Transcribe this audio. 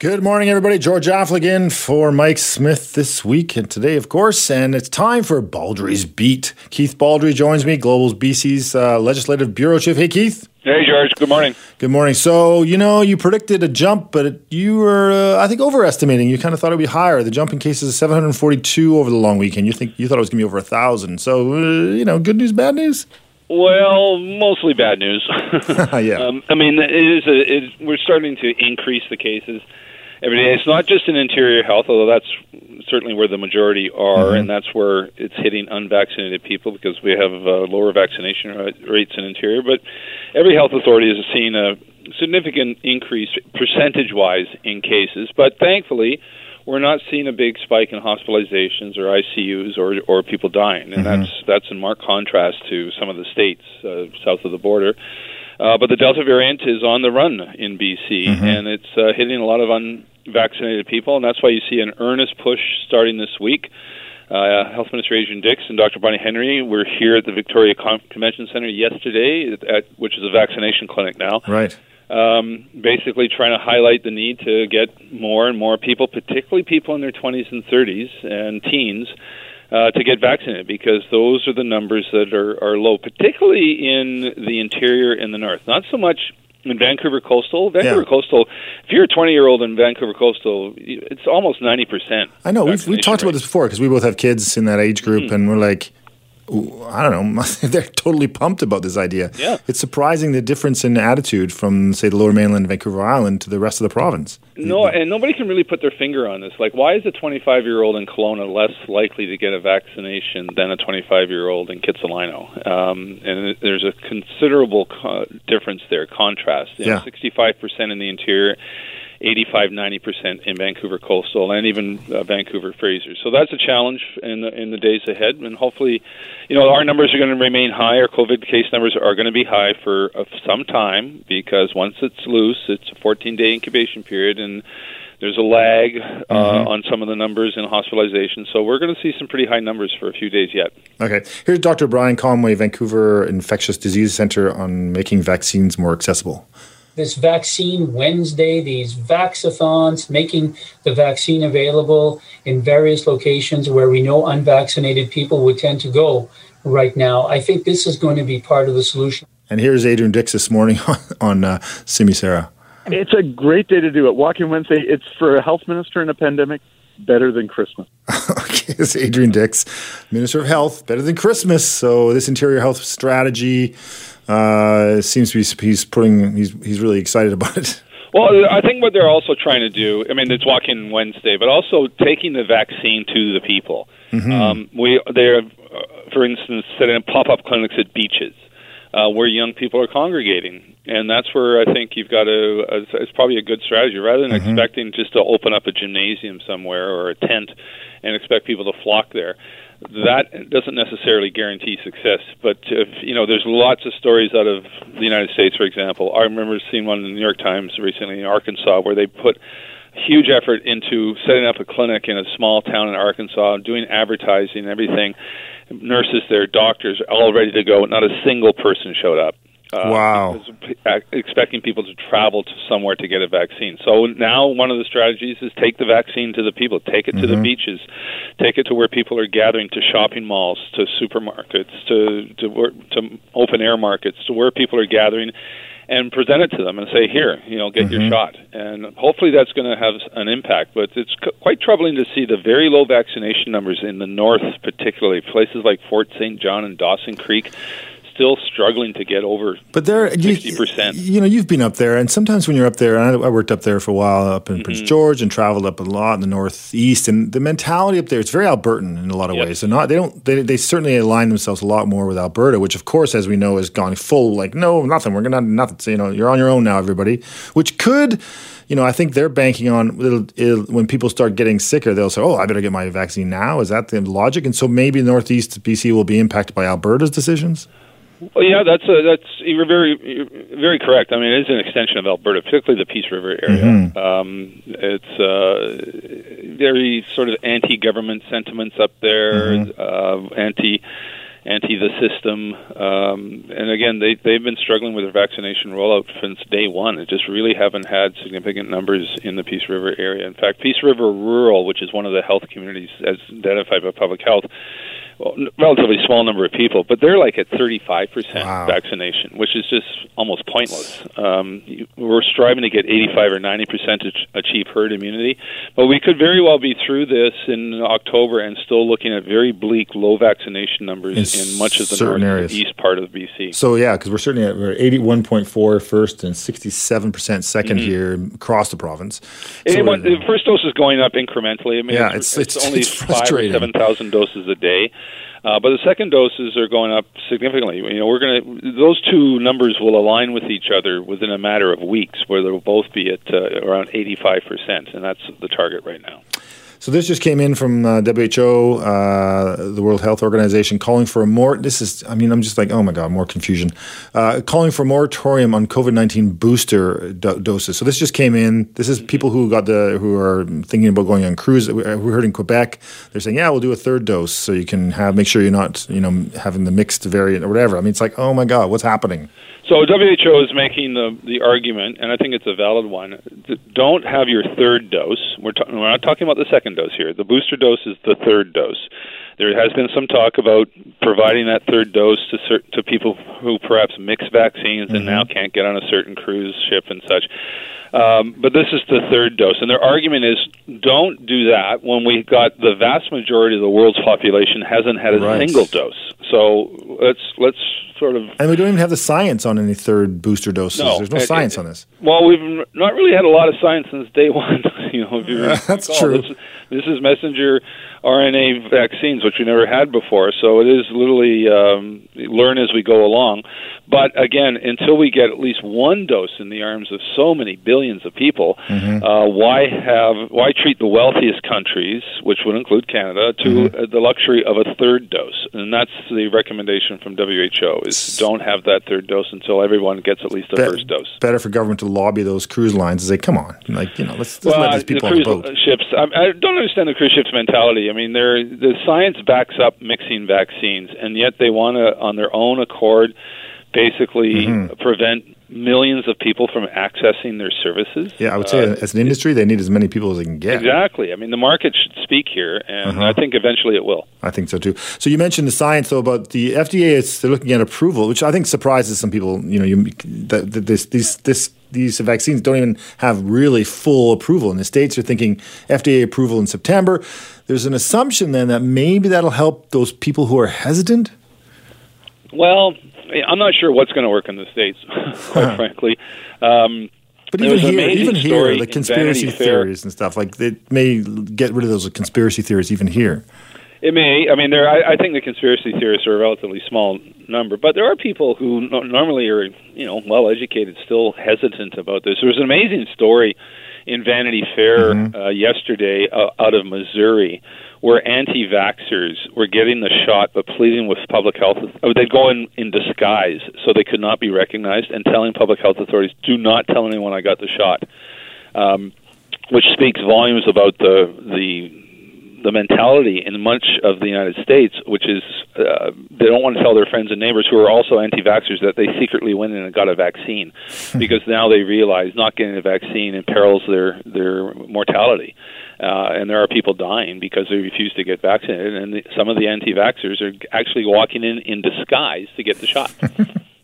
Good morning, everybody. George Affligan for Mike Smith this week and today, of course. And it's time for Baldrey's Beat. Keith Baldrey joins me, Global's BC's uh, Legislative Bureau Chief. Hey, Keith. Hey, George. Good morning. Good morning. So, you know, you predicted a jump, but you were, uh, I think, overestimating. You kind of thought it would be higher. The jump in cases is 742 over the long weekend. You think you thought it was going to be over a thousand. So, uh, you know, good news, bad news. Well, mostly bad news. yeah. Um, I mean, it is. A, it, we're starting to increase the cases every day. It's not just in interior health, although that's certainly where the majority are, Mhm. and that's where it's hitting unvaccinated people because we have uh, lower vaccination rates in interior. But every health authority is seeing a significant increase percentage-wise in cases. But thankfully, we're not seeing a big spike in hospitalizations or ICUs or or people dying, and Mhm. that's that's in marked contrast to some of the states uh, south of the border. Uh, but the Delta variant is on the run in BC, Mhm. and it's uh, hitting a lot of unvaccinated people, and that's why you see an earnest push starting this week. Uh, Health Minister Adrian Dix and Dr. Bonnie Henry were here at the Victoria Con- Convention Center yesterday, at, which is a vaccination clinic now, Right. um, basically trying to highlight the need to get more and more people, particularly people in their 20s and 30s and teens, uh, to get vaccinated because those are the numbers that are, are low, particularly in the interior and the north. Not so much in Vancouver Coastal. Vancouver Yeah. Coastal, if you're a 20 year old in Vancouver Coastal, it's almost 90%. I know. We've, vaccination talked about this before because we both have kids in that age group, Mhm. and we're like, I don't know. They're totally pumped about this idea. Yeah. It's surprising the difference in attitude from, say, the lower mainland, Vancouver Island, to the rest of the province. No, and nobody can really put their finger on this. Like, why is a 25 year old in Kelowna less likely to get a vaccination than a 25 year old in Kitsilano? Um, and there's a considerable co- difference there, contrast. You know, Yeah. 65% in the interior. 85, 90% in Vancouver coastal and even uh, Vancouver Fraser. So that's a challenge in the, in the days ahead. And hopefully, you know, our numbers are going to remain high. Our COVID case numbers are going to be high for uh, some time because once it's loose, it's a 14 day incubation period and there's a lag uh, Mhm. on some of the numbers in hospitalization. So we're going to see some pretty high numbers for a few days yet. Okay. Here's Dr. Brian Conway, Vancouver Infectious Disease Center, on making vaccines more accessible. This vaccine Wednesday, these vaxathons, making the vaccine available in various locations where we know unvaccinated people would tend to go right now. I think this is going to be part of the solution. And here's Adrian Dix this morning on, on uh, Simi Sara. It's a great day to do it. Walking Wednesday, it's for a health minister in a pandemic, better than Christmas. okay, it's Adrian Dix, Minister of Health, better than Christmas. So this interior health strategy uh, seems to be he's putting he's he's really excited about it. Well, I think what they're also trying to do, I mean, it's Walk-in Wednesday, but also taking the vaccine to the people. Um, we they're, uh, for instance, setting up pop-up clinics at beaches uh, where young people are congregating, and that's where I think you've got to. Uh, it's- it's probably a good strategy rather than expecting just to open up a gymnasium somewhere or a tent and expect people to flock there. That doesn't necessarily guarantee success, but if you know, there's lots of stories out of the United States, for example. I remember seeing one in the New York Times recently in Arkansas where they put huge effort into setting up a clinic in a small town in Arkansas, doing advertising, everything. Nurses there, doctors, all ready to go. And not a single person showed up. Uh, Wow. uh, expecting people to travel to somewhere to get a vaccine. So now one of the strategies is take the vaccine to the people, take it to the Mhm. beaches, take it to where people are gathering, to shopping malls, to supermarkets, to to, where, to open air markets, to where people are gathering, and present it to them and say, "Here, you know, get Mhm. your shot." And hopefully that's going to have an impact. But it's c- quite troubling to see the very low vaccination numbers in the north, particularly places like Fort St. John and Dawson Creek. Still struggling to get over But there, you, 60%. you know, you've been up there, and sometimes when you're up there, and I, I worked up there for a while up in Mm-hmm. Prince George and traveled up a lot in the northeast, and the mentality up there, it's very Albertan in a lot of Yep. ways. They're not, they don't, they, they certainly align themselves a lot more with Alberta, which of course, as we know, is gone full like no, nothing. We're gonna nothing. So, you know, you're on your own now, everybody. Which could. You know, I think they're banking on it'll, it'll, when people start getting sicker, they'll say, "Oh, I better get my vaccine now." Is that the logic? And so maybe Northeast BC will be impacted by Alberta's decisions. Well, yeah, that's a, that's you're very you're very correct. I mean, it is an extension of Alberta, particularly the Peace River area. Mhm. Um, it's uh, very sort of anti-government sentiments up there, Mhm. uh, anti anti the system. Um, and again, they they've been struggling with their vaccination rollout since day one. It just really haven't had significant numbers in the Peace River area. In fact, Peace River Rural, which is one of the health communities as identified by public health, well, relatively small number of people, but they're like at 35% wow. vaccination, which is just almost pointless. Um, we're striving to get 85 or 90% to achieve herd immunity, but we could very well be through this in October and still looking at very bleak low vaccination numbers in, in much of the north areas. east part of BC. So yeah, because we're certainly at we're 81.4 first and 67% 2nd mm-hmm. here across the province. So the first dose is going up incrementally. I mean, yeah, it's, it's, it's only it's five or 7,000 doses a day. Uh, but the second doses are going up significantly. You know, we're going to those two numbers will align with each other within a matter of weeks, where they'll both be at uh, around 85 percent, and that's the target right now. So this just came in from uh, WHO, uh, the World Health Organization, calling for a more. This is, I mean, I'm just like, oh my god, more confusion. Uh, calling for moratorium on COVID nineteen booster do- doses. So this just came in. This is people who got the who are thinking about going on cruise. We heard in Quebec, they're saying, yeah, we'll do a third dose, so you can have make sure you're not, you know, having the mixed variant or whatever. I mean, it's like, oh my god, what's happening? So WHO is making the the argument, and I think it's a valid one. Don't have your third dose. We're ta- we're not talking about the second dose here. The booster dose is the third dose. There has been some talk about providing that third dose to cert- to people who perhaps mix vaccines mm-hmm. and now can't get on a certain cruise ship and such. Um, but this is the third dose, and their argument is don't do that when we've got the vast majority of the world's population hasn't had a right. single dose. So let's let's sort of. And we don't even have the science on any third booster doses. No, There's no it, science it, on this. Well, we've not really had a lot of science since day one. you know, that's recall, true. This, this, is messenger RNA vaccines, which we never had before. So it is literally um, learn as we go along. But again, until we get at least one dose in the arms of so many billions of people, mm-hmm. uh, why have why treat the wealthiest countries, which would include Canada, to mm-hmm. the luxury of a third dose? And that's the recommendation from WHO: is don't have that third dose until everyone gets at least a Be- first dose. Better for government to lobby those cruise lines and say, "Come on, like you know, let's, let's well, let these people the cruise on the boat." Ships. I, I don't understand the cruise ships mentality. I mean, they're, the science backs up mixing vaccines, and yet they want to, on their own accord basically mm-hmm. prevent millions of people from accessing their services. Yeah, I would say uh, as an industry, they need as many people as they can get. Exactly. I mean, the market should speak here, and uh-huh. I think eventually it will. I think so too. So you mentioned the science, though, about the FDA. is they're looking at approval, which I think surprises some people. You know, you that, that this these this these vaccines don't even have really full approval. And the states, are thinking FDA approval in September. There's an assumption then that maybe that'll help those people who are hesitant. Well, I'm not sure what's going to work in the states, quite frankly. Um, but even here, even here, the conspiracy theories and stuff like they may get rid of those conspiracy theories even here. It may. I mean, there. I, I think the conspiracy theorists are a relatively small number, but there are people who no, normally are, you know, well educated, still hesitant about this. There was an amazing story in Vanity Fair mm-hmm. uh, yesterday uh, out of Missouri where anti-vaxxers were getting the shot but pleading with public health. Oh, they'd go in in disguise so they could not be recognized and telling public health authorities, "Do not tell anyone I got the shot," um, which speaks volumes about the the the mentality in much of the United States, which is uh, they don't want to tell their friends and neighbors who are also anti-vaxxers that they secretly went in and got a vaccine, because now they realize not getting a vaccine imperils their their mortality, uh, and there are people dying because they refuse to get vaccinated, and the, some of the anti-vaxxers are actually walking in in disguise to get the shot.